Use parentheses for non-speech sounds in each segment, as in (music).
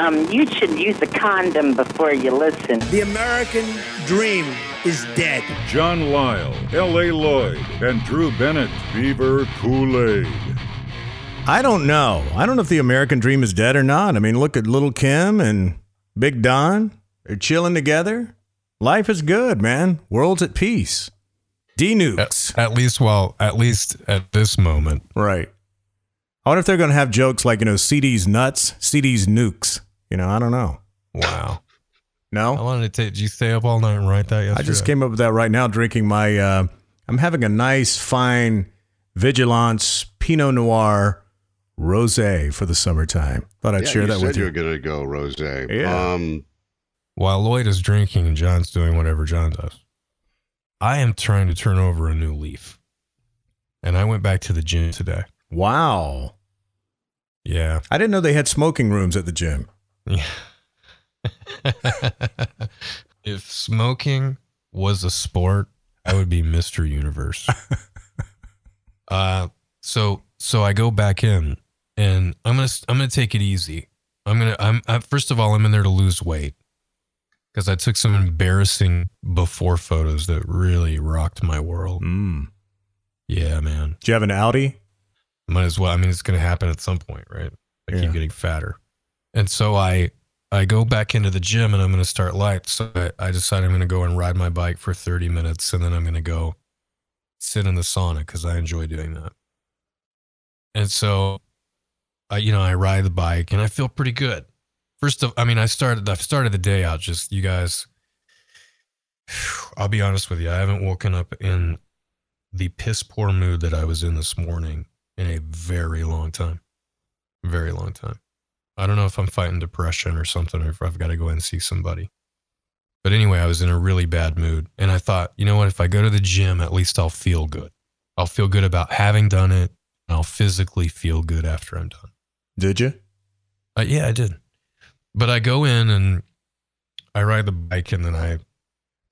Um, you should use a condom before you listen. The American dream is dead. John Lisle, L.A. Lloyd, and Drew Bennett, Beaver Cool Aid. I don't know. I don't know if the American dream is dead or not. I mean, look at Little Kim and Big Don. They're chilling together. Life is good, man. World's at peace. D nukes. At, at least, well, at least at this moment. Right. I wonder if they're going to have jokes like, you know, CD's nuts, CD's nukes. You know, I don't know. Wow. (laughs) No? How long did it take? Did you stay up all night and write that yesterday? I just came up with that right now, drinking my, uh, I'm having a nice, fine Vigilance Pinot Noir rosé for the summertime. Thought I'd yeah, share that said with you you. were going to go rosé. Yeah. Um, While Lloyd is drinking and John's doing whatever John does, I am trying to turn over a new leaf. And I went back to the gym today. Wow. Yeah. I didn't know they had smoking rooms at the gym. Yeah. (laughs) if smoking was a sport, I would be Mr. Universe. (laughs) uh so so I go back in and I'm going to I'm going to take it easy. I'm going to I'm I, first of all I'm in there to lose weight cuz I took some embarrassing before photos that really rocked my world. Mm. Yeah, man. Do you have an Audi? Might as well. I mean, it's going to happen at some point, right? I Yeah. keep getting fatter, and so I I go back into the gym and I'm going to start light. So I, I decide I'm going to go and ride my bike for 30 minutes, and then I'm going to go sit in the sauna because I enjoy doing that. And so, I you know I ride the bike and I feel pretty good. First of, I mean, I started I've started the day out just you guys. I'll be honest with you, I haven't woken up in the piss poor mood that I was in this morning in a very long time. Very long time. I don't know if I'm fighting depression or something, or if I've got to go and see somebody. But anyway, I was in a really bad mood. And I thought, you know what? If I go to the gym, at least I'll feel good. I'll feel good about having done it. And I'll physically feel good after I'm done. Did you? Uh, yeah, I did. But I go in and I ride the bike and then I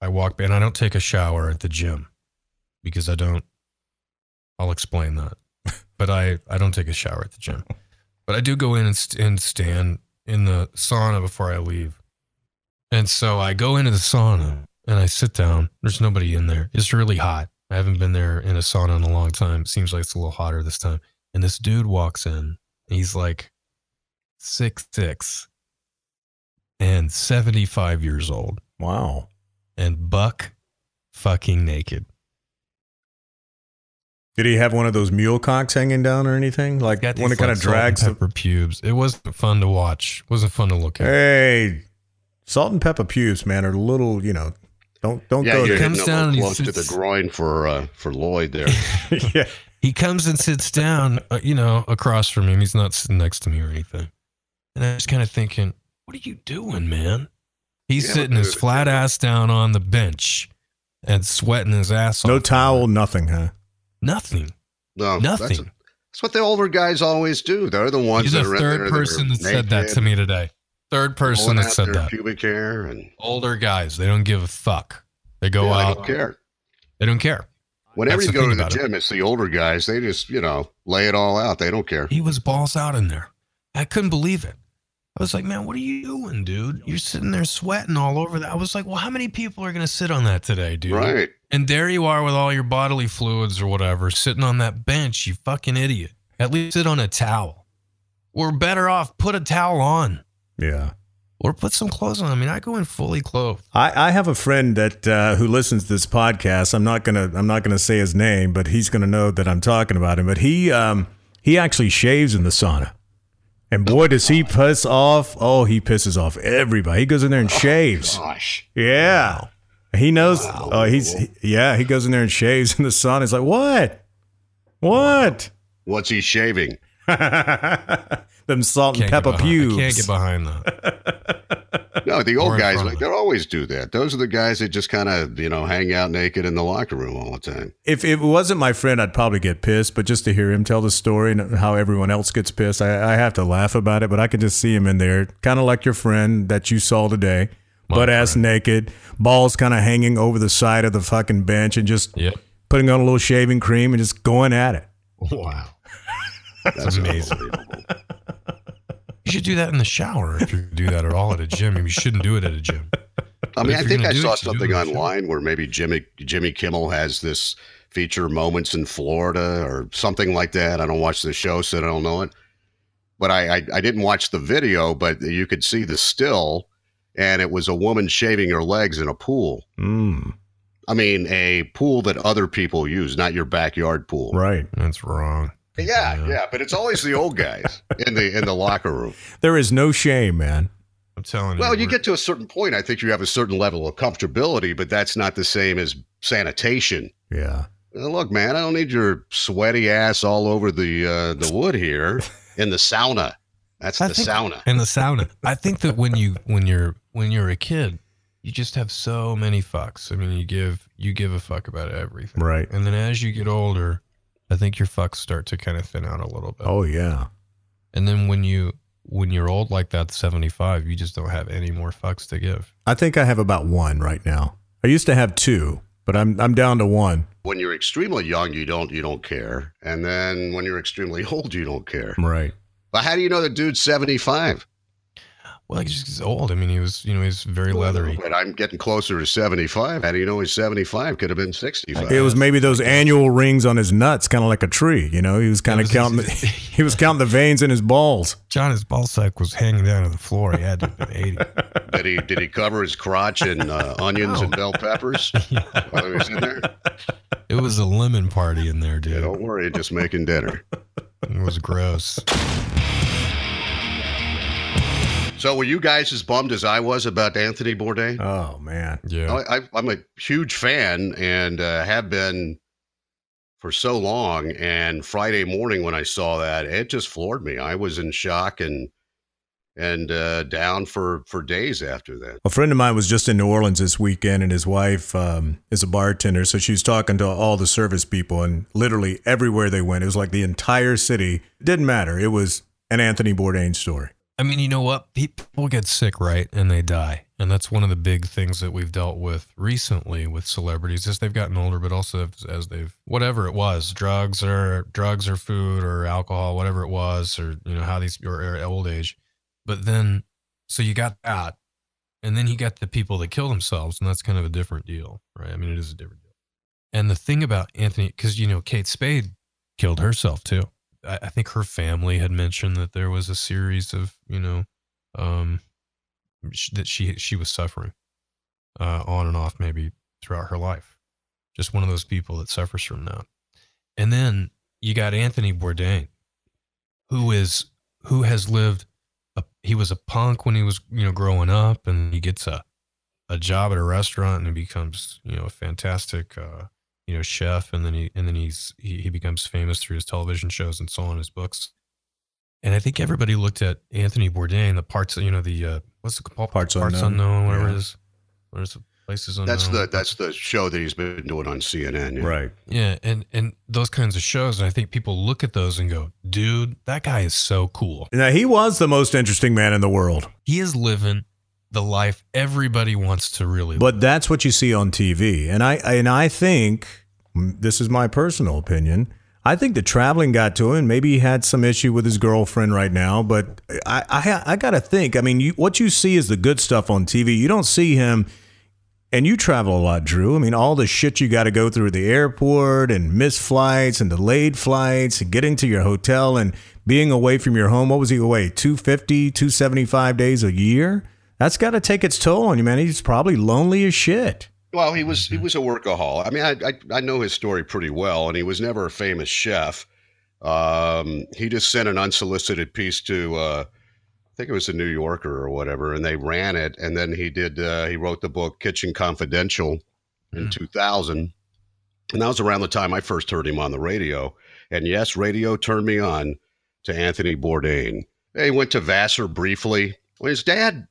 I walk and I don't take a shower at the gym because I don't I'll explain that. (laughs) But I I don't take a shower at the gym. But I do go in and, st- and stand in the sauna before I leave. And so I go into the sauna and I sit down. There's nobody in there. It's really hot. I haven't been there in a sauna in a long time. Seems like it's a little hotter this time. And this dude walks in. He's like six six and 75 years old Wow. and buck fucking naked. Did he have one of those mule cocks hanging down or anything? Like Got one these, that kind like, of salt and drags the pepper pubes. It wasn't fun to watch. It wasn't fun to look at. Hey, salt and pepper pubes, man, are little, you know, don't don't yeah, go you're there. comes down a and he little close to the groin for uh, for Lloyd there. (laughs) yeah. He comes and sits down, uh, you know, across from him. He's not sitting next to me or anything. And I was kind of thinking, what are you doing, man? He's Yeah, sitting his flat ass down on the bench and sweating his ass off. No towel, nothing, huh? Nothing. No, That's, Nothing. that's what the older guys always do. They're the ones He's that the are third person that said that to me today. Third person that said that. Pubic hair and Older guys, they don't give a fuck. They go yeah, out. don't care. They don't care. Whenever That's you go to the about it. gym, it's the older guys. They just you know lay it all out. They don't care. He was balls out in there. I couldn't believe it. I was like, man, what are you doing, dude? You're sitting there sweating all over that. I was like, well, how many people are going to sit on that today, dude? Right. And there you are with all your bodily fluids or whatever, sitting on that bench, you fucking idiot. At least sit on a towel. We're better off, put a towel on Yeah. or put some clothes on. I mean, I go in fully clothed. I, I have a friend that uh, who listens to this podcast. I'm not gonna I'm not gonna say his name, but he's gonna know that I'm talking about him. But he um he actually shaves in the sauna, and boy does he piss off! Oh, he pisses off everybody. He goes in there and oh, shaves. Gosh. Yeah, he knows. Oh, he's he- yeah. He goes in there and shaves in the sun. He's like, what? What? What's he shaving? (laughs) Them salt and Can't get pepper behind- pubes. I can't get behind that. (laughs) No, the old guys like they it. always do that. Those are the guys that just kind of you know hang out naked in the locker room all the time. If it wasn't my friend, I'd probably get pissed. But just to hear him tell the story and how everyone else gets pissed, I, I have to laugh about it. But I can just see him in there, kind of like your friend that you saw today, butt ass naked, balls kind of hanging over the side of the fucking bench, and just Yep. putting on a little shaving cream and just going at it. Wow. That's amazing. Unbelievable. You should do that in the shower if you do that at all at a gym. You shouldn't do it at a gym. I mean, I think I saw it, something online where maybe Jimmy Jimmy Kimmel has this feature moments in Florida or something like that. I don't watch the show, so I don't know it. But I, I I didn't watch the video, but you could see the still, and it was a woman shaving her legs in a pool. Mm, I mean, a pool that other people use, not your backyard pool. right. That's wrong. Yeah, yeah, but it's always the old guys in the in the locker room. There is no shame, man. I'm telling you. Well, you get to a certain point. I think you have a certain level of comfortability, but that's not the same as sanitation. Yeah. Uh, Look, man, I don't need your sweaty ass all over the uh, the wood here (laughs) in the sauna. That's I the think- sauna. in the sauna. I think that when you when you're when you're a kid, you just have so many fucks. I mean, you give you give a fuck about everything. Right. And then as you get older, I think your fucks start to kind of thin out a little bit. Oh yeah. And then when you when you're old like that, 75, you just don't have any more fucks to give. I think I have about one right now. I used to have two, but I'm I'm down to one. When you're extremely young, you don't you don't care, and then when you're extremely (laughs) old, you don't care. Right. But how do you know the dude's seventy five? Well, he's just old. I mean, he was, you know, he's very leathery. But I'm getting closer to seventy five. How do you know he's seventy five? Could have been sixty five. It was maybe those annual rings on his nuts, kind of like a tree. You know, he was kind of counting. The, (laughs) he was counting the veins in his balls. John, his ball sack was hanging down to the floor. He had to have been 80. (laughs) Did he did he cover his crotch in uh, onions and bell peppers (laughs) while he was in there? It was a lemon party in there, Yeah, dude. don't worry, just making dinner. It was gross. So were you guys as bummed as I was about Anthony Bourdain? Oh man. Yeah. I, I, I'm a huge fan and uh, have been for so long. And Friday morning when I saw that, it just floored me. I was in shock and and uh, down for for days after that. A friend of mine was just in New Orleans this weekend, and his wife um, is a bartender. So she was talking to all the service people, and literally everywhere they went, it was like the entire city. It didn't matter. It was an Anthony Bourdain story. I mean, you know what? People get sick, right? And they die. And that's one of the big things that we've dealt with recently with celebrities as they've gotten older, but also as, they've, whatever it was, drugs or drugs or food or alcohol, whatever it was, or, you know, how these, or old age. But then, so you got that. And then you got the people that kill themselves. And that's kind of a different deal, right? I mean, it is a different deal. And the thing about Anthony, because, you know, Kate Spade killed herself too. I, I think her family had mentioned that there was a series of, you know, um, sh- that she she was suffering uh, on and off maybe throughout her life. Just one of those people that suffers from that. And then you got Anthony Bourdain, who is who has lived. A, he was a punk when he was you know growing up, and he gets a a job at a restaurant, and he becomes you know a fantastic uh, you know chef, and then he and then he's he, he becomes famous through his television shows and so on, his books. And I think everybody looked at Anthony Bourdain, the parts, you know, the uh, what's the called? Parts parts Unknown. unknown, whatever Yeah. it is. Where's the places unknown? That's the that's the show that he's been doing on CNN. yeah. Right. yeah, and and those kinds of shows, and I think people look at those and go, "Dude, that guy is so cool. Now he was the most interesting man in the world, He is living the life everybody wants to really." live. but that's what you see on TV. And I and I think this is my personal opinion. I think the traveling got to him. Maybe he had some issue with his girlfriend right now, but I I, I got to think. I mean, you, what you see is the good stuff on TV. You don't see him. And you travel a lot, Drew. I mean, all the shit you got to go through at the airport and missed flights and delayed flights and getting to your hotel and being away from your home. What was he away? 250, 275 days a year? That's got to take its toll on you, man. He's probably lonely as shit. Well, he was he was a workaholic. I mean, I, I I know his story pretty well, and he was never a famous chef. Um, he just sent an unsolicited piece to uh, I think it was the New Yorker or whatever, and they ran it. And then he did uh, he wrote the book Kitchen Confidential in Mm. 2000, and that was around the time I first heard him on the radio. And yes, radio turned me on to Anthony Bourdain. He went to Vassar briefly. Well, his dad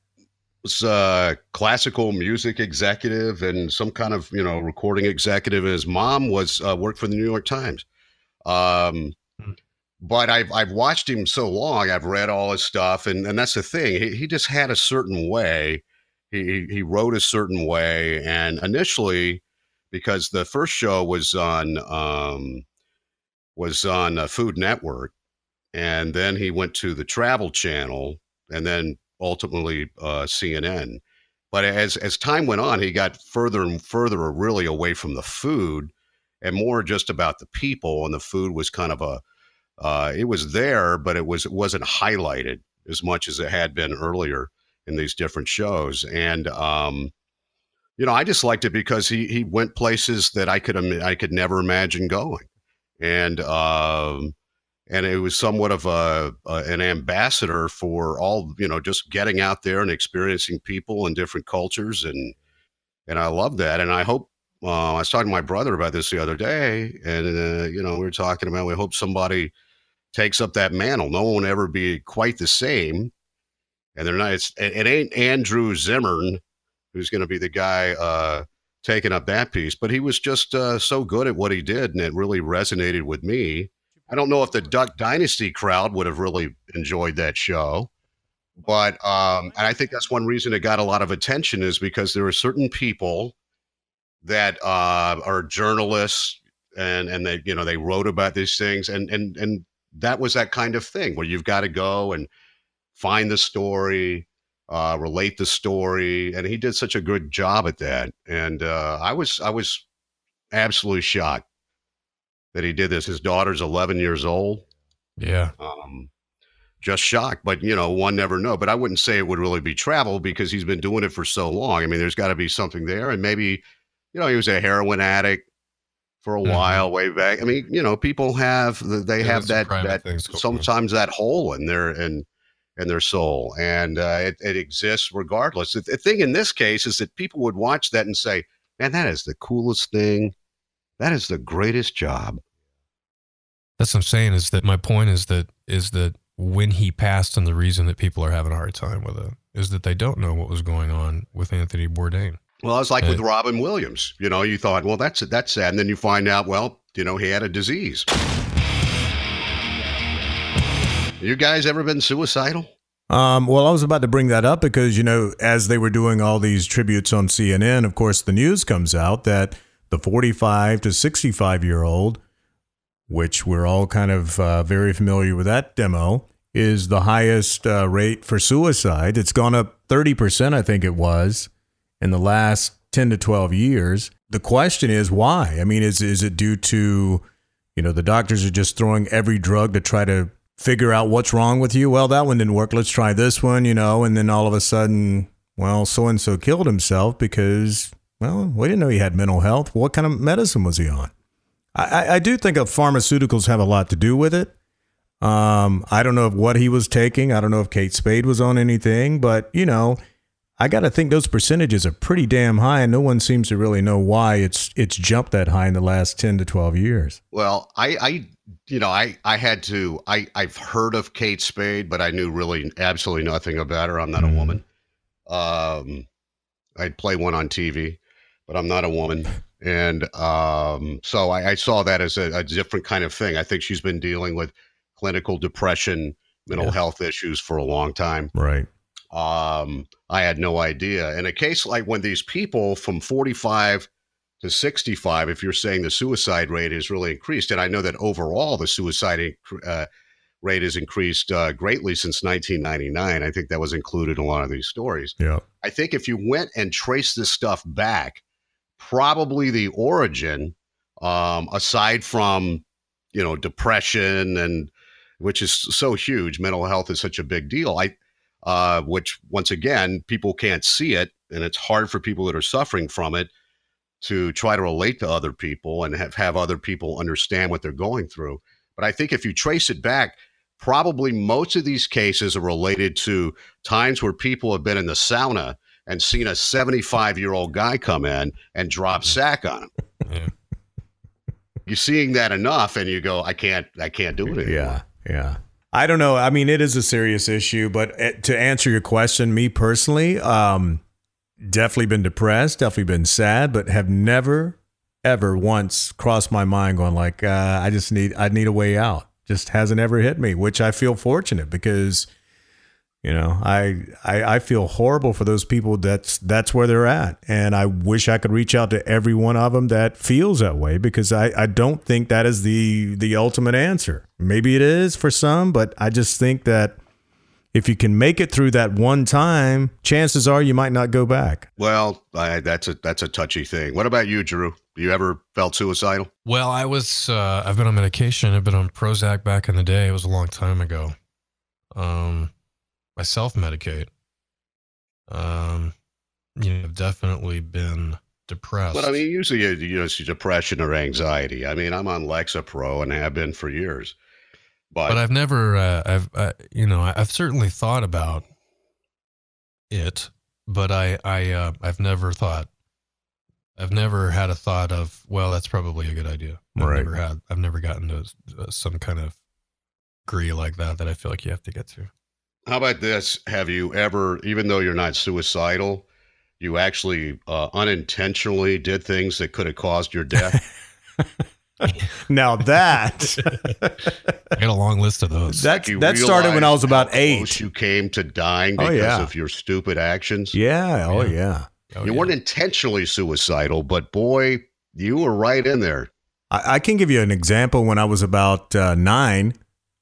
was a classical music executive and some kind of you know recording executive. His mom was uh, worked for the New York Times. Um, Hmm. but I've I've watched him so long. I've read all his stuff, and and that's the thing. He he just had a certain way. He he, he wrote a certain way, and initially, because the first show was on um, was on uh, Food Network, and then he went to the Travel Channel and then ultimately uh, CNN. But as as time went on, he got further and further really away from the food and more just about the people. And the food was kind of a uh, it was there, but it was it wasn't highlighted as much as it had been earlier in these different shows. And um, you know, I just liked it because he he went places that I could I could never imagine going, and um, and it was somewhat of a, a, an ambassador for all you know just getting out there and experiencing people and different cultures and and I love that and I hope uh, I was talking to my brother about this the other day and uh, you know we were talking about we hope somebody takes up that mantle. No one will ever be quite the same and they're not it's, it ain't Andrew Zimmern who's going to be the guy uh, taking up that piece but he was just uh, so good at what he did and it really resonated with me I don't know if the Duck Dynasty crowd would have really enjoyed that show, but um, and I think that's one reason it got a lot of attention is because there are certain people that uh, are journalists and and they you know they wrote about these things and and and that was that kind of thing where you've got to go and find the story uh, relate the story and he did such a good job at that. And uh, i was i was absolutely shocked that he did this. His daughter's 11 years old. Yeah. Um, just shocked, but you know, one never know. But I wouldn't say it would really be travel because he's been doing it for so long. I mean, there's got to be something there, and maybe, you know, he was a heroin addict for a mm-hmm. while way back. I mean, you know, people have they have that that sometimes that hole in their in in their soul, and uh, it, it exists regardless. The, the thing in this case is that people would watch that and say, "Man, that is the coolest thing that is the greatest job. That's what I'm saying is that my point is that is that when he passed and the reason that people are having a hard time with it is that they don't know what was going on with Anthony Bourdain. Well, it's like and, with Robin Williams. You know, you thought, well, that's that's sad, and then you find out, well, you know, he had a disease. You guys ever been suicidal? Um, well, I was about to bring that up because you know, as they were doing all these tributes on CNN, of course, the news comes out that the 45 to 65 year old, which we're all kind of uh, very familiar with that demo, is the highest uh, rate for suicide. It's gone up 30%, I think it was, in the last 10 to 12 years. The question is why? I mean, is, is it due to, you know, the doctors are just throwing every drug to try to figure out what's wrong with you? Well, that one didn't work. Let's try this one, you know, and then all of a sudden, well, so and so killed himself because well, we didn't know he had mental health. What kind of medicine was he on? I, I do think of pharmaceuticals have a lot to do with it. Um, I don't know if what he was taking. I don't know if Kate Spade was on anything, but you know, I got to think those percentages are pretty damn high, and no one seems to really know why it's it's jumped that high in the last ten to twelve years. Well, I, I you know, I I had to. I I've heard of Kate Spade, but I knew really absolutely nothing about her. I'm not mm-hmm. a woman. Um, I'd play one on TV but I'm not a woman. And um, so I, I, saw that as a, a, different kind of thing. I think she's been dealing with clinical depression, mental yeah. health issues for a long time. Right. Um, I had no idea. In a case like when these people from 45 to 65, if you're saying the suicide rate has really increased, and I know that overall the suicide uh, rate has increased uh, greatly since 1999. I think that was included in a lot of these stories. Yeah. I think if you went and traced this stuff back probably the origin, um, aside from you know depression and which is so huge. Mental health is such a big deal. I, uh, which once again, people can't see it, and it's hard for people that are suffering from it to try to relate to other people and have, have other people understand what they're going through. But I think if you trace it back, probably most of these cases are related to times where people have been in the sauna and seen a 75 year old guy come in and drop sack on him. Yeah. You're seeing that enough, and you go, I can't, I can't do it anymore. Yeah, yeah. I don't know. I mean, it is a serious issue, but eh, to answer your question, me personally, um, definitely been depressed, definitely been sad, but have never, ever once crossed my mind going like, uh, I just need, I need a way out. Just hasn't ever hit me, which I feel fortunate because you know, I, I I feel horrible for those people. That's that's where they're at, and I wish I could reach out to every one of them that feels that way because I, I don't think that is the the ultimate answer. Maybe it is for some, but I just think that if you can make it through that one time, chances are you might not go back. Well, I, that's a that's a touchy thing. What about you, Drew? You ever felt suicidal? Well, I was. Uh, I've been on medication. I've been on Prozac back in the day. It was a long time ago. Um, I self medicate. Um, you know, I've definitely been depressed. But I mean, usually you, you know, it's depression or anxiety. I mean, I'm on Lexapro and have been for years. But, but I've never. Uh, I've. Uh, you know, I've certainly thought about it, but I. I. Uh, I've never thought. I've never had a thought of. Well, that's probably a good idea. I've Right. never had. I've never gotten to uh, some kind of degree like that that I feel like you have to get to. How about this? Have you ever, even though you're not suicidal, you actually uh, unintentionally did things that could have caused your death? (laughs) Now that I got a long list of those. that You that started when I was about eight. close You came to dying Oh, because yeah. of your stupid actions. Yeah. Oh Yeah. yeah. Oh, you yeah. weren't intentionally suicidal, but boy, you were right in there. I, I can give you an example. When I was about uh, nine,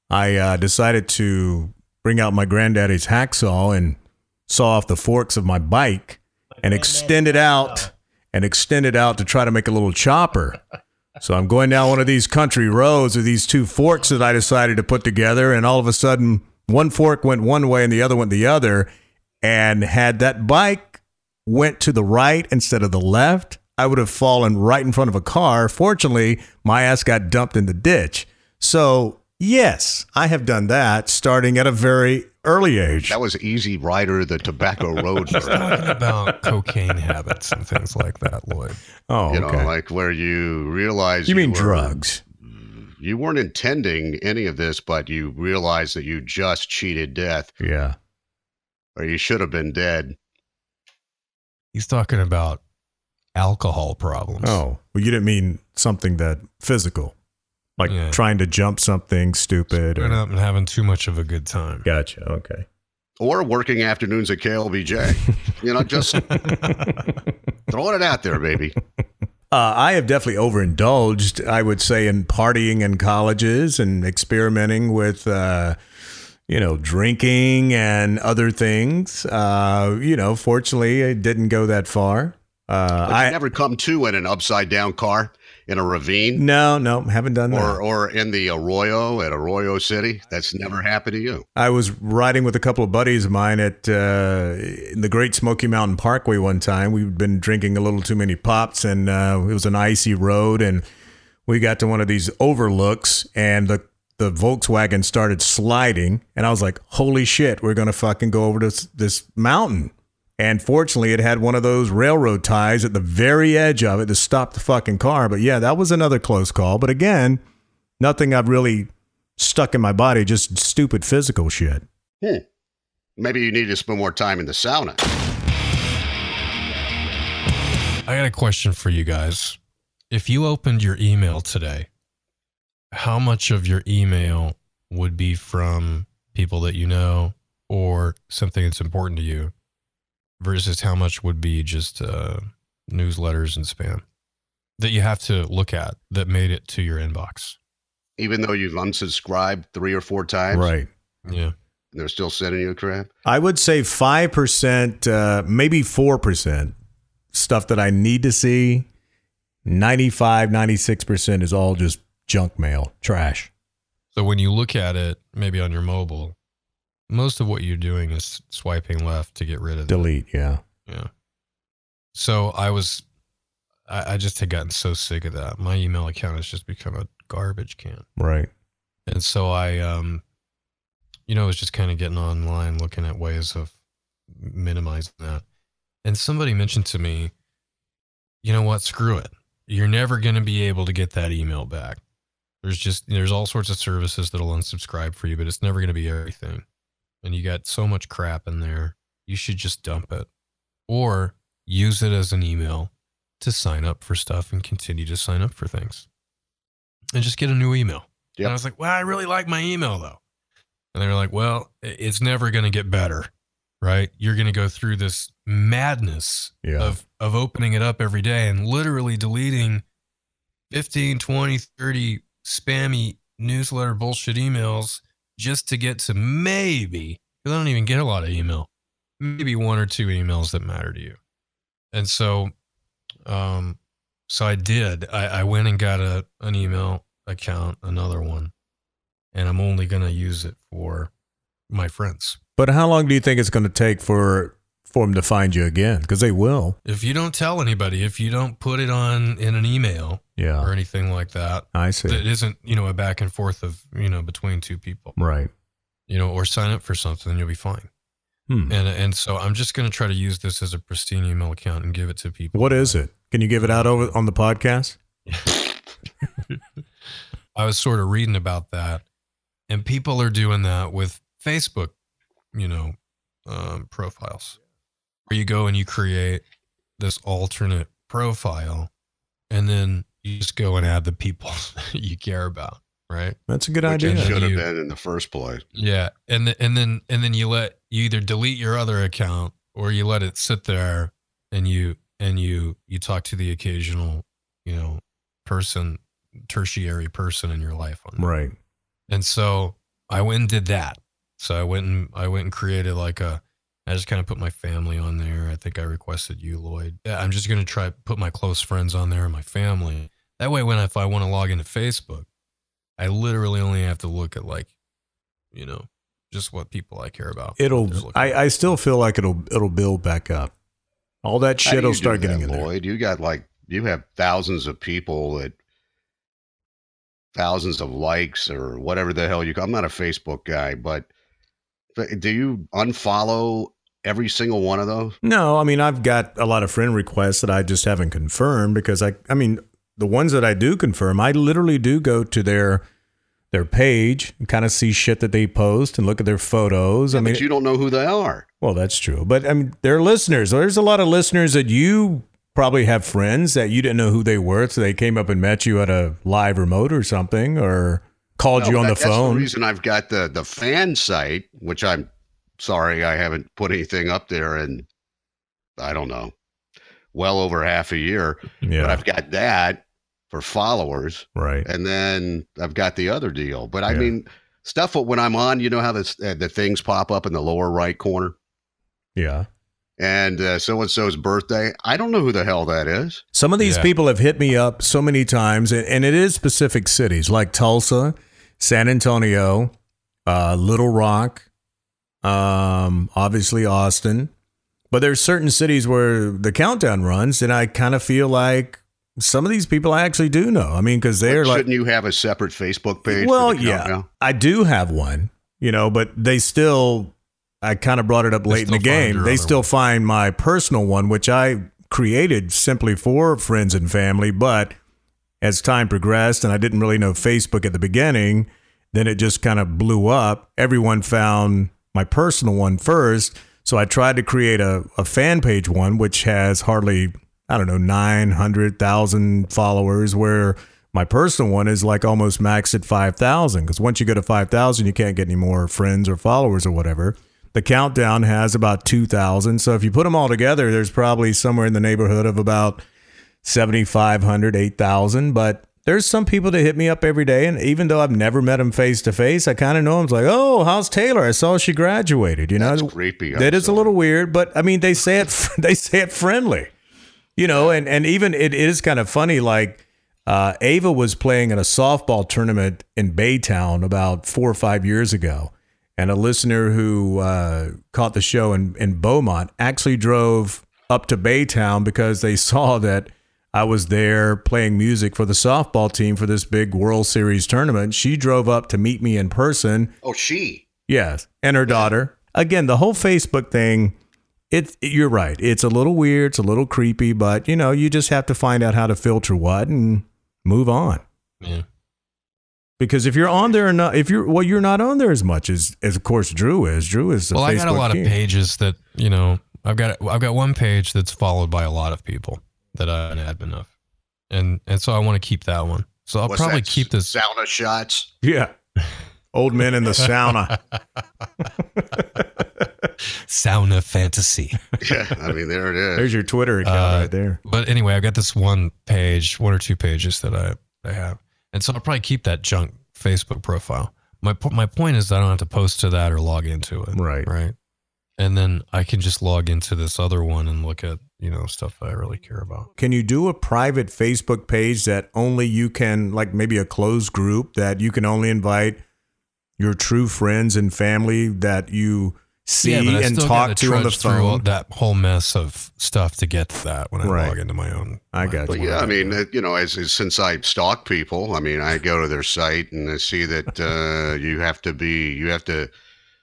I uh, decided to bring out my granddaddy's hacksaw and saw off the forks of my bike and extend it out and extend it out to try to make a little chopper. (laughs) So I'm going down one of these country roads with these two forks that I decided to put together, and all of a sudden, one fork went one way and the other went the other. And had that bike went to the right instead of the left, I would have fallen right in front of a car. Fortunately, my ass got dumped in the ditch. So, yes, I have done that starting at a very early age. That was Easy Rider, the Tobacco (laughs) Road. He's version. talking about cocaine habits and things like that, Lloyd. Oh, you okay. know, like where you realize you mean were- drugs? You weren't intending any of this, but you realize that you just cheated death, Yeah. or you should have been dead. He's talking about alcohol problems. Oh, well, you didn't mean something that physical, like Yeah. trying to jump something stupid. Screwing Or, up and having too much of a good time. gotcha. Okay. Or working afternoons at KLBJ. you know, just (laughs) throwing it out there, baby. Uh, I have definitely overindulged, I would say, in partying in colleges and experimenting with, uh, you know, drinking and other things. Uh, you know, fortunately, it didn't go that far. Uh, But I never come to in an upside down car in a ravine no, no, haven't done that. or or in the Arroyo at Arroyo City. That's never happened to you. I was riding with a couple of buddies of mine at uh, in the Great Smoky Mountain Parkway one time. We'd been drinking a little too many pops, and uh, it was an icy road. And we got to one of these overlooks, and the the Volkswagen started sliding, and I was like, "Holy shit, we're gonna fucking go over this this mountain!" And fortunately, it had one of those railroad ties at the very edge of it to stop the fucking car. But yeah, that was another close call. But again, nothing I've really stuck in my body, just stupid physical shit. Hmm. Maybe you need to spend more time in the sauna. I got a question for you guys. If you opened your email today, how much of your email would be from people that you know or something that's important to you versus how much would be just uh, newsletters and spam that you have to look at that made it to your inbox? Even though you've unsubscribed three or four times, Right. Yeah. and they're still sending you crap. I would say 5%, uh, maybe 4% stuff that I need to see. 95, 96% is all just junk mail, trash. So when you look at it, maybe on your mobile, most of what you're doing is swiping left to get rid of. Delete, yeah. Yeah. So I was, I, I just had gotten so sick of that. My email account has just become a garbage can. Right. And so I, um, you know, was just kind of getting online looking at ways of minimizing that. And somebody mentioned to me, you know what? Screw it. You're never going to be able to get that email back. There's just, there's all sorts of services that'll unsubscribe for you, but it's never going to be everything. And you got so much crap in there. You should just dump it or use it as an email to sign up for stuff and continue to sign up for things and just get a new email. Yep. And I was like, well, I really like my email though. And they were like, well, it's never going to get better, right? You're going to go through this madness Yeah. of, of opening it up every day and literally deleting 15, 20, 30 spammy newsletter bullshit emails just to get to maybe, because I don't even get a lot of email. Maybe one or two emails that matter to you. And so, um, so I did. I, I went and got a an email account, another one, and I'm only gonna use it for my friends. But how long do you think it's going to take for for them to find you again? Because they will. If you don't tell anybody, if you don't put it on in an email or anything like that, I see. that isn't you know a back and forth of you know between two people, Right. you know, or sign up for something, you'll be fine. Hmm. And and so I'm just gonna try to use this as a pristine email account and give it to people. What is it? Can you give it out over on the podcast? (laughs) I was sort of reading about that, and people are doing that with Facebook, you know, um, profiles, where you go and you create this alternate profile, and then you just go and add the people (laughs) you care about, right? That's a good Which idea. And should have you- been in the first place. Yeah, and th- and then and then you let you either delete your other account or you let it sit there, and you and you you talk to the occasional, you know, person, tertiary person in your life on there. Right. And so I went and did that. So I went and I went and created like a. I just kind of put my family on there. I think I requested you, Lloyd. Yeah, I'm just gonna try put my close friends on there and my family. That way, when if I want to log into Facebook, I literally only have to look at like, you know, just what people I care about. It'll. look I, I still feel like it'll it'll build back up. All that shit will you do start that, getting in there. Lloyd, you got like you have thousands of people that thousands of likes or whatever the hell you. Call I'm not a Facebook guy, but but do you unfollow every single one of those? No, I mean I've got a lot of friend requests that I just haven't confirmed because I I mean the ones that I do confirm, I literally do go to their their page and kind of see shit that they post and look at their photos. I mean, but you don't know who they are. well, that's true, but I mean they're listeners. There's a lot of listeners that you probably have friends that you didn't know who they were, so they came up and met you at a live remote or something, or called No, you on that- the That's the reason I've got the the fan site, which I'm sorry I haven't put anything up there in I don't know, well over half a year. Yeah. But I've got that for followers, right. and then I've got the other deal. But I Yeah. mean, stuff when I'm on, you know how this, uh, the things pop up in the lower right corner, Yeah. and so and so's birthday. I don't know who the hell that is. Some of these Yeah. people have hit me up so many times, and, and it is specific cities like Tulsa, San Antonio, uh, Little Rock, um, obviously Austin. But there's certain cities where the countdown runs, and I kind of feel like some of these people I actually do know. I mean, because they're But like, shouldn't you have a separate Facebook page? well, yeah, countdown? I do have one, you know, but they still, I kind of brought it up They late in the game. They still one. find my personal one, which I created simply for friends and family. But as time progressed and I didn't really know Facebook at the beginning, then it just kind of blew up. Everyone found my personal one first. So I tried to create a, a fan page one, which has hardly, I don't know, 900,000 followers, where my personal one is like almost maxed at 5,000. Because once you go to 5,000, you can't get any more friends or followers or whatever. The countdown has about 2,000. So if you put them all together, there's probably somewhere in the neighborhood of about 7,500, 8,000. But there's some people that hit me up every day. And even though I've never met them face to face, I kind of know them. It's like, oh, how's Taylor? I saw she graduated. You know, That's creepy. I'm that is a little weird, but I mean, they say it, (laughs) they say it friendly, you know, and, and even it is kind of funny. Like, uh, Ava was playing in a softball tournament in Baytown about four or five years ago. And a listener who uh, caught the show in, in Beaumont actually drove up to Baytown because they (laughs) saw that I was there playing music for the softball team for this big World Series tournament. She drove up to meet me in person. Oh, she. Yes, and her daughter. Again, the whole Facebook thing. It's you're right. It's a little weird. It's a little creepy, but you know, you just have to find out how to filter what and move on. Yeah. Because if you're on there or not, if you're well, you're not on there as much as as of course Drew is. Drew is. The Well, I got a lot king. of pages that you know. I've got I've got one page that's followed by a lot of people that I'm an admin of, and and so I want to keep that one. So I'll What's probably that, keep this. sauna shots. Yeah. Old men in the sauna. (laughs) Sauna fantasy. (laughs) Yeah, I mean there it is. There's your Twitter account Uh, right there. But anyway, I've got this one page, one or two pages that I, I have. And so I'll probably keep that junk Facebook profile. my po- my point is I don't have to post to that or log into it. Right. Right. And then I can just log into this other one and look at you know stuff I really care about. Can you do a private Facebook page that only you can, like maybe a closed group that you can only invite your true friends and family that you see but I and talk gotta to on the through phone? that whole mess of stuff to get to that when I Right. log into my own. I my- got But you. yeah, I mean, uh, you know, as, as since I stalk people, I mean, I go to their site and I see that (laughs) uh, you have to be, you have to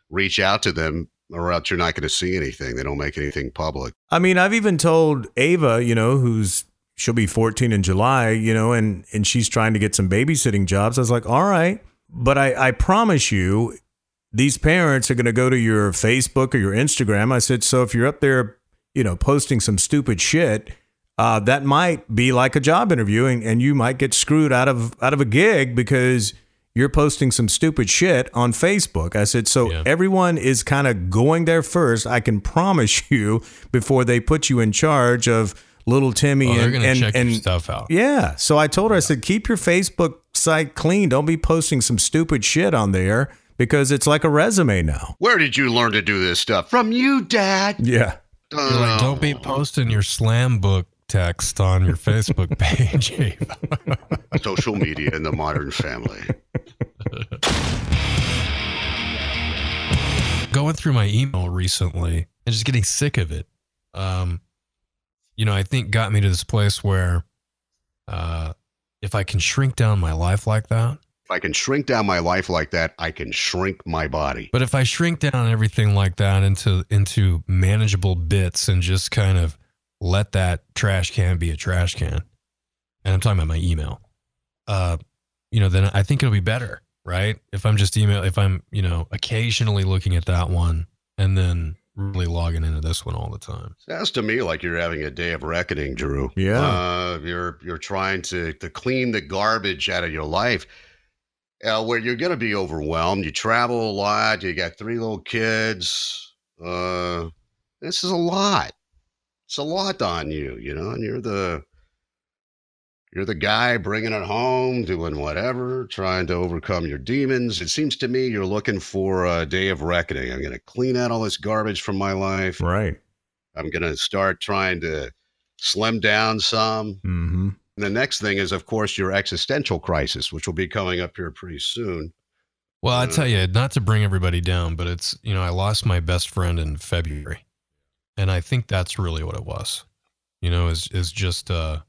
reach out to them, or else you're not going to see anything. They don't make anything public. I mean, I've even told Ava, you know, who's she'll be 14 in July, you know, and and she's trying to get some babysitting jobs. I was like, all right, but I I promise you, these parents are going to go to your Facebook or your Instagram. I said, so if you're up there, you know, posting some stupid shit. Uh, that might be like a job interview, and, and you might get screwed out of out of a gig because you're posting some stupid shit on Facebook. I said, so Yeah. everyone is kind of going there first. I can promise (laughs) you before they put you in charge of little Timmy Oh, they're and gonna and, check and your stuff out. yeah. So I told her, I said, keep your Facebook site clean. Don't be posting some stupid shit on there because it's like a resume now. Where did you learn to do this stuff? From you, Dad. Yeah. You're like, don't be posting your slam book text on your Facebook (laughs) page. Ava." social media in the modern family. Going through my email recently and just getting sick of it. Um, you know, I think got me to this place where uh, if I can shrink down my life like that, If I can shrink down my life like that, I can shrink my body. But if I shrink down everything like that into into manageable bits and just kind of let that trash can be a trash can, and I'm talking about my email, uh, you know, then I think it'll be better, right? If I'm just email, if I'm you know occasionally looking at that one and then really logging into this one all the time. Sounds to me like you're having a day of reckoning, Drew. Yeah. Uh, you're you're trying to to clean the garbage out of your life. Uh, where you're going to be overwhelmed. You travel a lot. You got three little kids. Uh, this is a lot. It's a lot on you, you know. And you're the you're the guy bringing it home, doing whatever, trying to overcome your demons. It seems to me you're looking for a day of reckoning. I'm going to clean out all this garbage from my life. Right. I'm going to start trying to slim down some. Mm-hmm. The next thing is, of course, your existential crisis, which will be coming up here pretty soon. Well, I Uh, tell you, not to bring everybody down, but it's you know I lost my best friend in February, and I think that's really what it was. You know, is is just uh,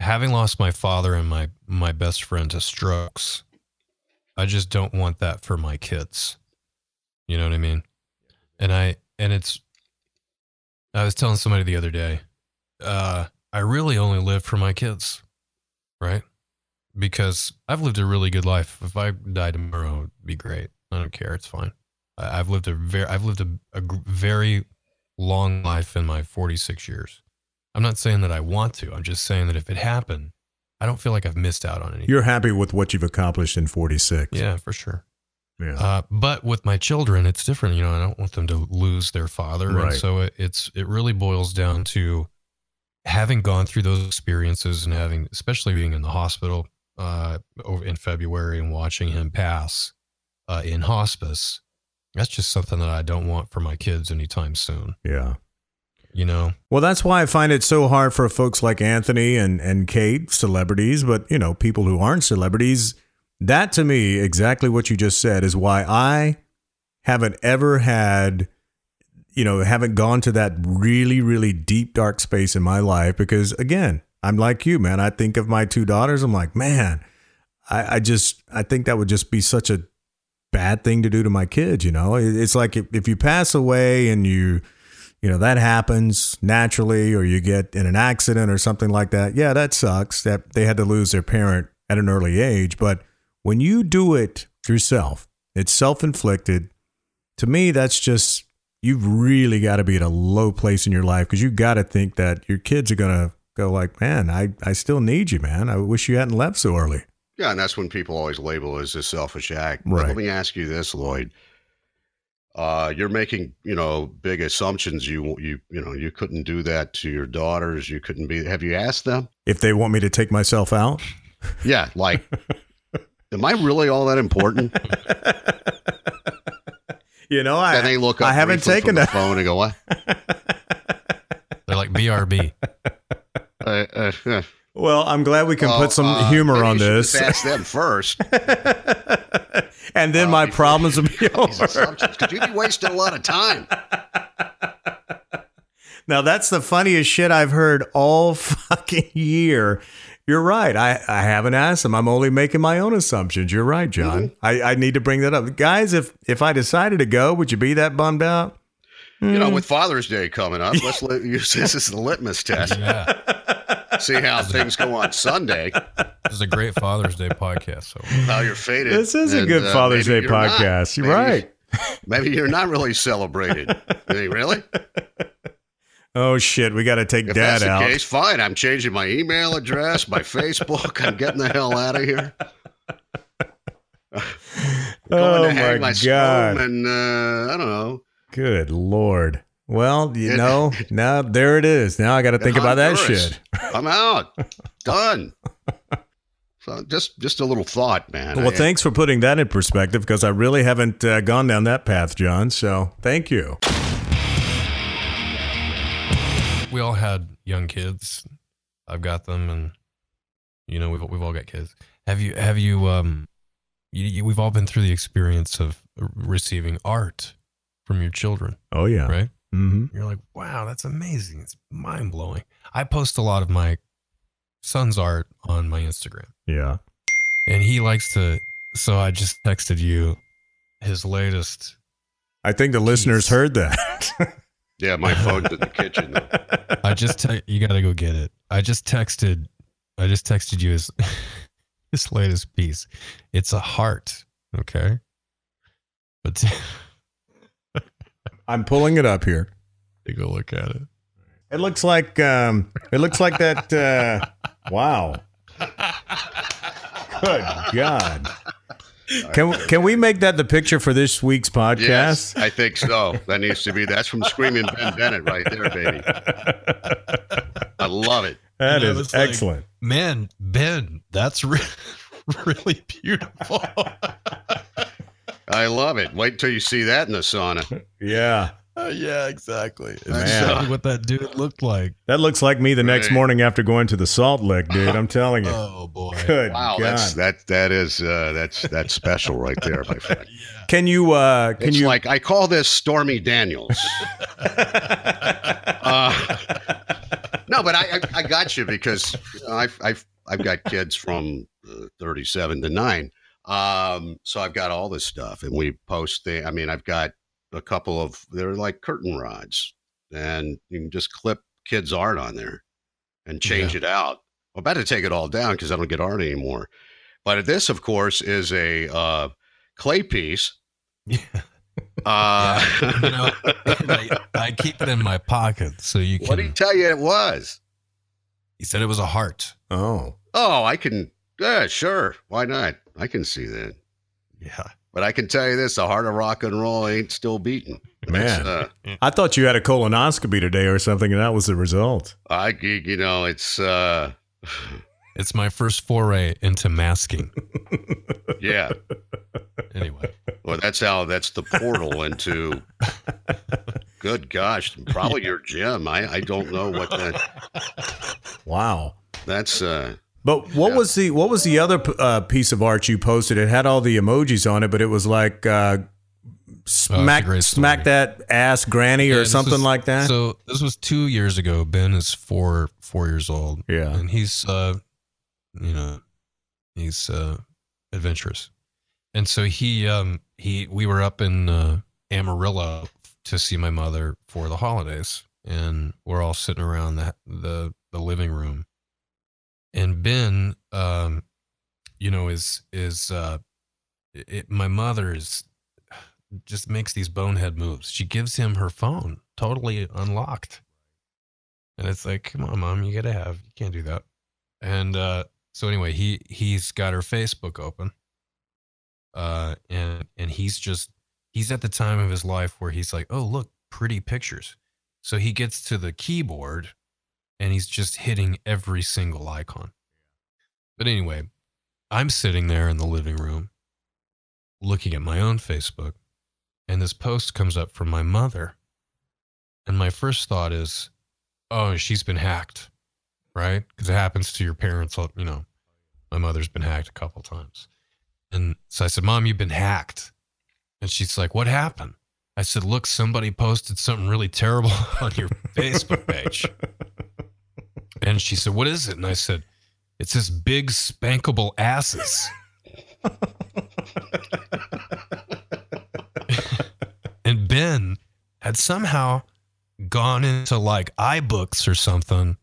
having lost my father and my my best friend to strokes. I just don't want that for my kids. You know what I mean? And I and it's. I was telling somebody the other day, uh, I really only live for my kids, right? because I've lived a really good life. If I die tomorrow, it'd be great. I don't care. It's fine. I've lived a very, I've lived a, a very long life in my 46 years. I'm not saying that I want to. I'm just saying that if it happened, I don't feel like I've missed out on anything. You're happy with what you've accomplished in 46. yeah, for sure. Yeah. Uh, but with my children, it's different. You know, I don't want them to lose their father, Right. and so it, it's it really boils down to having gone through those experiences and having, especially being in the hospital uh, over in February and watching him pass uh, in hospice. That's just something that I don't want for my kids anytime soon. yeah. You know, Well, that's why I find it so hard for folks like Anthony and, and Kate, celebrities, but you know, people who aren't celebrities. That to me, exactly what you just said, is why I haven't ever had, you know, haven't gone to that really, really deep, dark space in my life. Because again, I'm like you, man. I think of my two daughters. I'm like, man, I, I just, I think that would just be such a bad thing to do to my kids. You know, it's like if, if you pass away and you, you know that happens naturally or you get in an accident or something like that yeah that sucks that they had to lose their parent at an early age but when you do it yourself it's self-inflicted to me that's just you've really got to be at a low place in your life because you've got to think that your kids are going to go like man I, I still need you man i wish you hadn't left so early Yeah, and that's when people always label as a selfish act. But Right. let me ask you this, Lloyd. Uh, you're making, you know, big assumptions. You, you, you know, you couldn't do that to your daughters. You couldn't be. Have you asked them? if they want me to take myself out Yeah, like, (laughs) Am I really all that important? (laughs) You know, I they look I haven't taken from the that. phone and go, what? (laughs) They're like BRB. Uh, uh, uh, Well, I'm glad we can well, put some uh, humor on this, ask them first. (laughs) and then uh, my problems will be (laughs) These over. assumptions, because you'd be wasting a lot of time. Now that's the funniest shit I've heard all fucking year. You're right. I, I haven't asked them. I'm only making my own assumptions. You're right, John. I, I need to bring that up. Guys, if if I decided to go, would you be that bummed out? You Hmm. know, with Father's Day coming up, let's (laughs) let, use this as the litmus test. Yeah. See how things go on Sunday, This is a great Father's Day podcast. So how you're faded. This is a good uh, Father's Day maybe you're not. podcast. You're Maybe- right. Maybe you're not really celebrated. (laughs) Really? Oh shit, we got to take If Dad that's the out. case, fine. I'm changing my email address, my Facebook. I'm getting the hell out of here. (laughs) Going oh to hang my my god! and uh, I don't know. Good lord. Well, you know, now there it is. Now I got to think about that shit. I'm out. Done. So just just a little thought, man. Well, I- thanks for putting that in perspective because I really haven't uh, gone down that path, John. So thank you. We all had young kids. I've got them, and you know we've we've all got kids. Have you have you um, you, you, we've all been through the experience of receiving art from your children, Oh yeah. right? Mm-hmm. You're like, wow, that's amazing. It's mind blowing. I post a lot of my son's art on my Instagram, Yeah. and he likes to. So I just texted you his latest. I think the listeners heard that. (laughs) yeah, my phone's in the kitchen. Though. I just te- you got to go get it. I just texted. I just texted you his (laughs) his latest piece. It's a heart. Okay, but (laughs) I'm pulling it up here. take a look at it. It looks like um, it looks like that. Uh, wow. (laughs) Good God. Can can we make that the picture for this week's podcast? Yes, I think so. That needs to be. That's from Screaming Ben Bennett right there, baby. (laughs) I love it. That You know, is it's like- excellent. Man, Ben, that's re- (laughs) really beautiful. I love it. Wait until you see that in the sauna. (laughs) yeah. (laughs) Uh, yeah, exactly. Man. exactly what that dude looked like. That looks like me the next morning after going to the Salt Lick, dude. I'm telling you. Oh boy. Good Wow, God. that's that that is uh, that's that's special right there, my friend. (laughs) Yeah. Can you uh can it's you like I call this Stormy Daniels. (laughs) uh, no, but I, I I got you because I've I've I've got kids from uh, 37 to nine, um, so I've got all this stuff, and we post the. I mean, I've got a couple of they're like curtain rods, and you can just clip kids' art on there and change it out. I'm about to take it all down because I don't get art anymore. But this, of course, is a uh, clay piece. Yeah. Uh, (laughs) Yeah, you know, I, (laughs) I keep it in my pocket so you can. what did he tell you it was? he said it was a heart. Oh. Oh, I can. Yeah, sure. Why not? I can see that. Yeah. But I can tell you this: the heart of rock and roll ain't still beating. Man. uh, I thought you had a colonoscopy today or something, and that was the result. I, you know, it's, uh, (laughs) It's my first foray into masking. (laughs) yeah. Anyway, Well, that's how. That's the portal into. (laughs) Good gosh, probably your gym. I, I don't know what that. Wow. That's uh. But what Yeah. was the what was the other uh, piece of art you posted? It had all the emojis on it, but it was like uh, smack great smack that ass granny Yeah, or something was- like that. So this was two years ago. Ben is four four years old. Yeah. and he's uh, you know, he's uh, adventurous, and so he um he we were up in uh, Amarillo to see my mother for the holidays, and we're all sitting around the the, the living room, and Ben um, you know is is uh, it, my mother is just makes these bonehead moves. She gives him her phone totally unlocked. And it's like, come on, mom, you gotta have you can't do that. And uh so anyway, he he's got her Facebook open. Uh and and he's just he's at the time of his life where he's like, oh look, pretty pictures. So he gets to the keyboard and he's just hitting every single icon. But anyway, I'm sitting there in the living room looking at my own Facebook, and this post comes up from my mother. And my first thought is, oh, she's been hacked, right? Because it happens to your parents. Uh, you know, my mother's been hacked a couple times. And so I said, Mom, you've been hacked. And she's like, What happened? I said, Look, somebody posted something really terrible (laughs) on your Facebook page. (laughs) And she said, What is it? And I said, It's this big spankable asses. (laughs) and Ben had somehow gone into like iBooks or something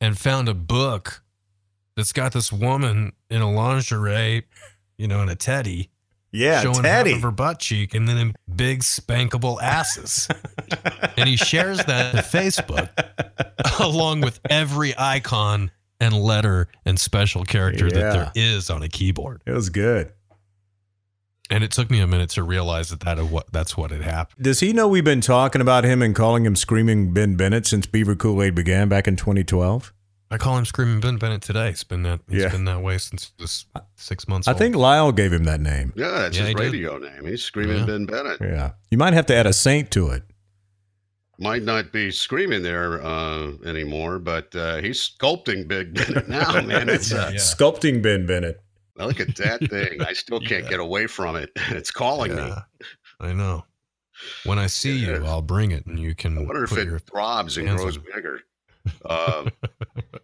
and found a book that's got this woman in a lingerie, you know, in a teddy. Yeah, showing Teddy. half of her butt cheek and then big spankable asses. and he shares that to Facebook (laughs) along with every icon and letter and special character that there is on a keyboard. It was good. And it took me a minute to realize that, that what that's what had happened. Does he know we've been talking about him and calling him Screaming Ben Bennett since Beaver Cool Aid began back in 2012? I call him Screaming Ben Bennett today. It's been that he's Yeah. been that way since this six months. Ago. I old. think Lisle gave him that name. Yeah, that's Yeah, his he did. radio name. He's Screaming Yeah. Ben Bennett. Yeah. You might have to add a saint to it. Might not be screaming there uh, anymore, but uh, he's sculpting Big Bennett (laughs) now, man. It's uh, Yeah. Sculpting Ben Bennett. look at that thing. I still (laughs) can't Yeah. get away from it. (laughs) It's calling me. I know. When I see you, I'll bring it, and you can. I wonder if put it your- throbs and hands grows bigger. Um,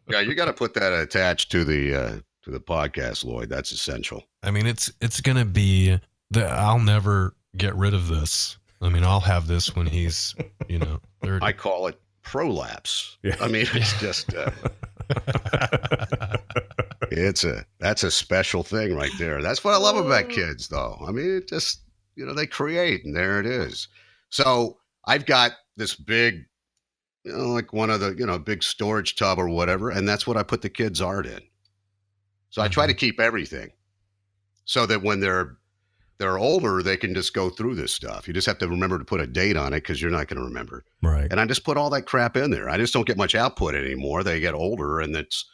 yeah, you got to put that attached to the uh, to the podcast, Lloyd. That's essential. I mean, it's it's gonna be the. I'll never get rid of this. I mean, I'll have this when he's, you know, thirty. I call it prolapse. Yeah. I mean, it's just uh, it's a that's a special thing right there. That's what I love about kids, though. I mean, it just you know they create, and there it is. So I've got this big, you know, like one of the you know big storage tub or whatever, and that's what I put the kids' art in. So I try to keep everything, so that when they're they're older, they can just go through this stuff. You just have to remember to put a date on it because you're not going to remember. Right. And I just put all that crap in there. I just don't get much output anymore. They get older, and it's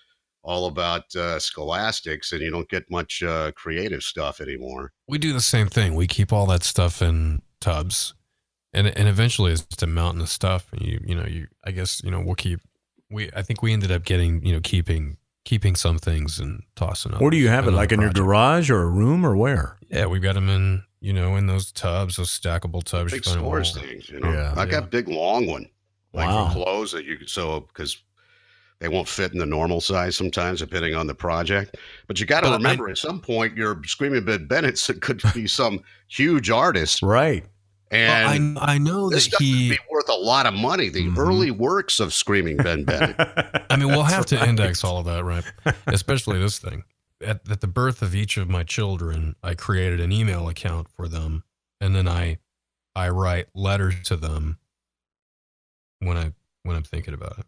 all about uh, scholastics, and you don't get much uh, creative stuff anymore. we do the same thing. We keep all that stuff in tubs, and and eventually it's just a mountain of stuff. And you you know you I guess you know we'll keep we I think we ended up getting you know keeping keeping some things and tossing. Where do you have it? Another Like in your garage or a room or where? Yeah, we've got them in you know in those tubs, those stackable tubs. Big you find 'em storage things, you know. Yeah, I yeah. got a big long one, like Wow. for clothes that you could so because they won't fit in the normal size sometimes, depending on the project. But you got to But I- remember, at some point, your Screaming Ben Bennett (laughs) could be some huge artist, Right. And Well, I I know this that stuff he. would be worth a lot of money. The Mhm. early works of Screaming Ben Bennett. (laughs) I mean, we'll have to right. index all of that, right? Especially this thing. At, at the birth of each of my children, I created an email account for them, and then I, I write letters to them when I when I'm thinking about it.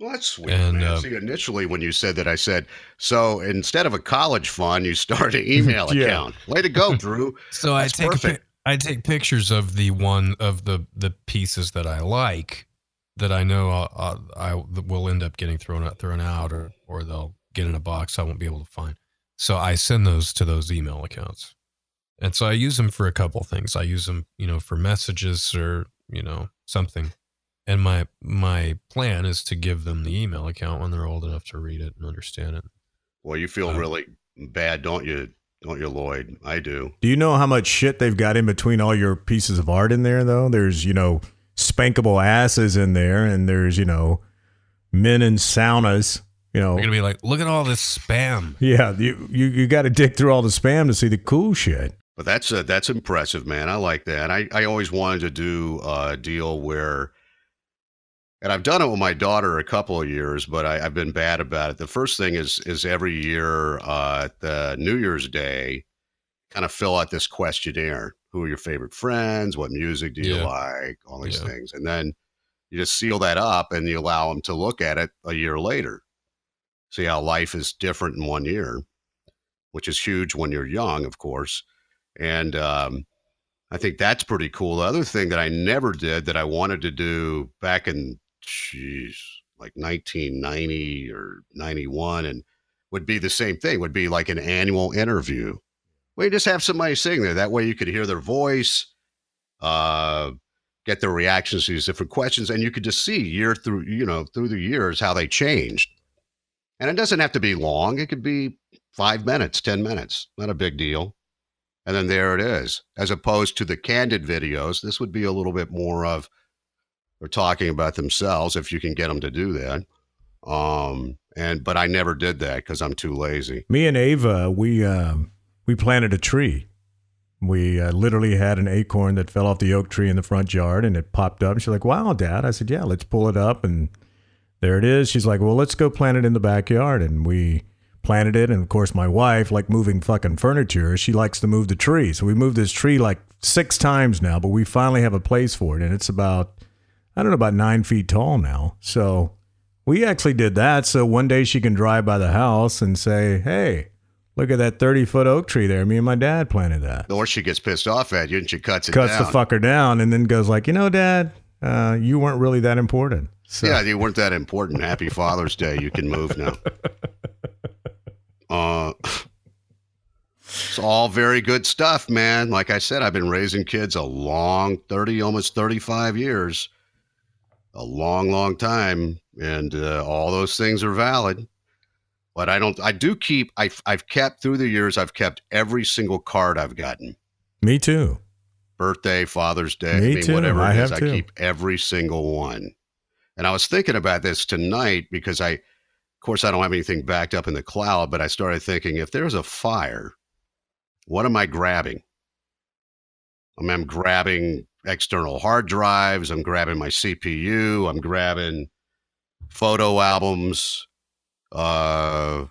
Well, that's sweet, And, man. uh, See, initially when you said that, I said, so instead of a college fund, you start an email (laughs) Yeah. account. Way to go, Drew. So I That's take a perfect. pic- I take pictures of the one of the the pieces that I like that I know I'll, I'll, I will end up getting thrown out thrown out or or they'll get in a box I won't be able to find. So I send those to those email accounts, and so I use them for a couple things. I use them, you know, for messages or you know something. And my my plan is to give them the email account when they're old enough to read it and understand it. Well, you feel Um, really bad, don't you? Don't you, Lloyd? I do. Do you know how much shit they've got in between all your pieces of art in there, though? There's, you know, spankable asses in there, and there's, you know, men in saunas. You know, You're gonna be like, look at all this spam. yeah, you you, you got to dig through all the spam to see the cool shit. But that's uh, that's impressive, man. I like that. I, I always wanted to do a deal where, and I've done it with my daughter a couple of years, but I, I've been bad about it. The first thing is is every year uh, at the New Year's Day, kind of fill out this questionnaire. Who are your favorite friends? What music do you Yeah. like? All these Yeah. things, and then you just seal that up and you allow them to look at it a year later. See how life is different in one year, which is huge when you're young, of course. And um, I think that's pretty cool. The other thing that I never did that I wanted to do back in, geez, like 1990 or 91, and would be the same thing. Would be like an annual interview. You just have somebody sitting there. That way, you could hear their voice, uh, get their reactions to these different questions, and you could just see year through you know through the years how they changed. And it doesn't have to be long. It could be five minutes, ten minutes. Not a big deal. And then there it is. As opposed to the candid videos, this would be a little bit more of they're talking about themselves if you can get them to do that. Um, and but I never did that because I'm too lazy. Me and Ava, we um, we planted a tree. We uh, literally had an acorn that fell off the oak tree in the front yard, and it popped up. She's like, "Wow, Dad!" I said, "Yeah, let's pull it up." And there it is. She's like, "Well, let's go plant it in the backyard." And we planted it. And of course, my wife, like moving fucking furniture, she likes to move the tree. So we moved this tree like six times now, but we finally have a place for it, and it's about I don't know about nine feet tall now. So we actually did that. So one day she can drive by the house and say, "Hey." Look at that 30 foot oak tree there. Me and my dad planted that. Or she gets pissed off at you and she cuts it Cuts down. the fucker down and then goes like, you know, Dad, uh, you weren't really that important. So Yeah, you weren't that important. Happy Father's Day. You can move now. Uh, it's all very good stuff, man. Like I said, I've been raising kids a long 30, almost 35 years. A long, long time. And uh, all those things are valid. But I don't, I do keep, I've, I've kept through the years, I've kept every single card I've gotten. me too. birthday, Father's Day, Me I mean, too. whatever I it is, have I too. keep every single one. And I was thinking about this tonight because I, of course, I don't have anything backed up in the cloud, but I started thinking if there's a fire, what am I grabbing? I mean, I'm grabbing external hard drives, I'm grabbing my CPU, I'm grabbing photo albums, uh,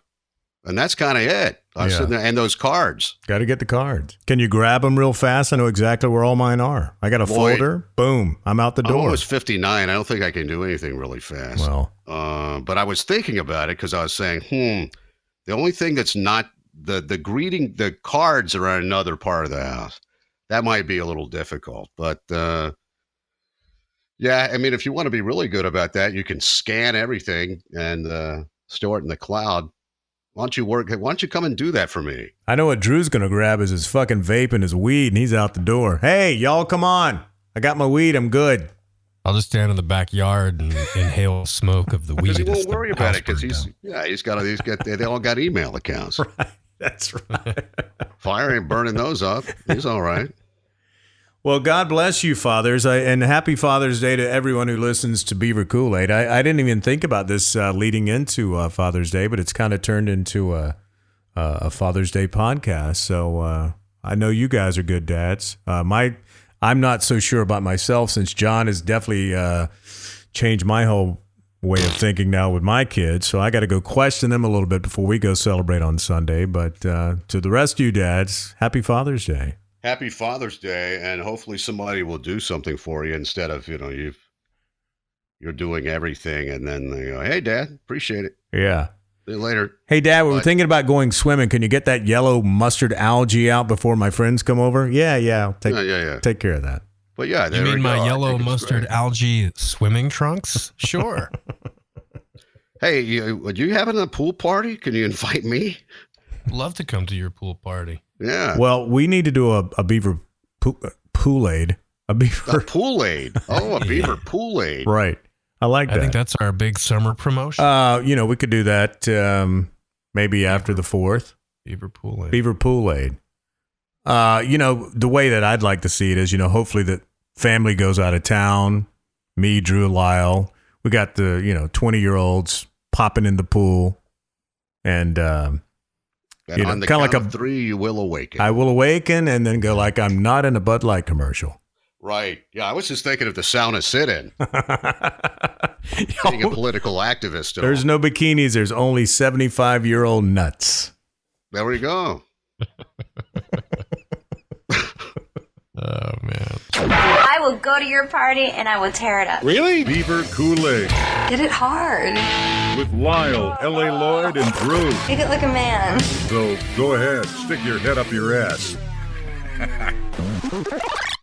and that's kind of it. I Yeah. there, and those cards. Got to get the cards. Can you grab them real fast? I know exactly where all mine are. I got a Boy. folder. Boom. I'm out the door. I'm door. almost 59. I don't think I can do anything really fast. well, Uh, but I was thinking about it because I was saying, hmm, the only thing that's not the the greeting, the cards are in another part of the house. That might be a little difficult, but uh, yeah, I mean, if you want to be really good about that, you can scan everything and uh, store it in the cloud. Why don't you work? Why don't you come and do that for me? I know what Drew's going to grab is his fucking vape and his weed, and he's out the door. Hey, y'all, come on. I got my weed. I'm good. I'll just stand in the backyard and (laughs) inhale smoke of the weed. Because he as won't worry about it because he's down. yeah he's got he's got they all got email accounts. (laughs) That's right. Fire ain't burning those up. He's all right. Well, God bless you, fathers, I, and happy Father's Day to everyone who listens to Beaver Cool Aid. I, I didn't even think about this uh, leading into uh, Father's Day, but it's kind of turned into a, a, a Father's Day podcast. So uh, I know you guys are good dads. Uh, my, I'm not so sure about myself since John has definitely uh, changed my whole way of thinking now with my kids. So I got to go question them a little bit before we go celebrate on Sunday. But uh, to the rest of you dads, happy Father's Day. Happy Father's Day, and hopefully somebody will do something for you instead of you know you you're doing everything and then they go, "Hey, Dad, appreciate it. Yeah. See you later." Hey, Dad, we were thinking about going swimming. Can you get that yellow mustard algae out before my friends come over? Yeah, yeah. Take yeah, yeah, yeah. take care of that. But yeah, You there we mean my go. Yellow mustard great. algae swimming trunks? Sure. (laughs) Hey, you, would you having a pool party? Can you invite me? Love to come to your pool party. Yeah. Well, we need to do a, a beaver pool, pool aid. A A beaver. pool aid. Oh, a (laughs) beaver pool aid. right. I like I think that's our big summer promotion. Uh, you know, we could do that um, maybe after the 4th. Beaver pool. aid. Beaver pool aid. Uh, you know, the way that I'd like to see it is, you know, hopefully the family goes out of town. Me, Drew, Lisle. We got the, you know, 20 year olds popping in the pool. And um, And You know, on the kinda count like a- of three, you will awaken. I will awaken and then go like I'm not in a Bud Light commercial. right. Yeah, I was just thinking of the sauna sit-in. (laughs) Being a political activist. There's all. no bikinis. There's only 75 year old nuts. There we go. (laughs) Oh man. I will go to your party and I will tear it up. Really? Beaver Cool Aid Get it hard. with Lisle, L.A. Lloyd, and Drew. Make it like a man. So go ahead, stick your head up your ass. (laughs)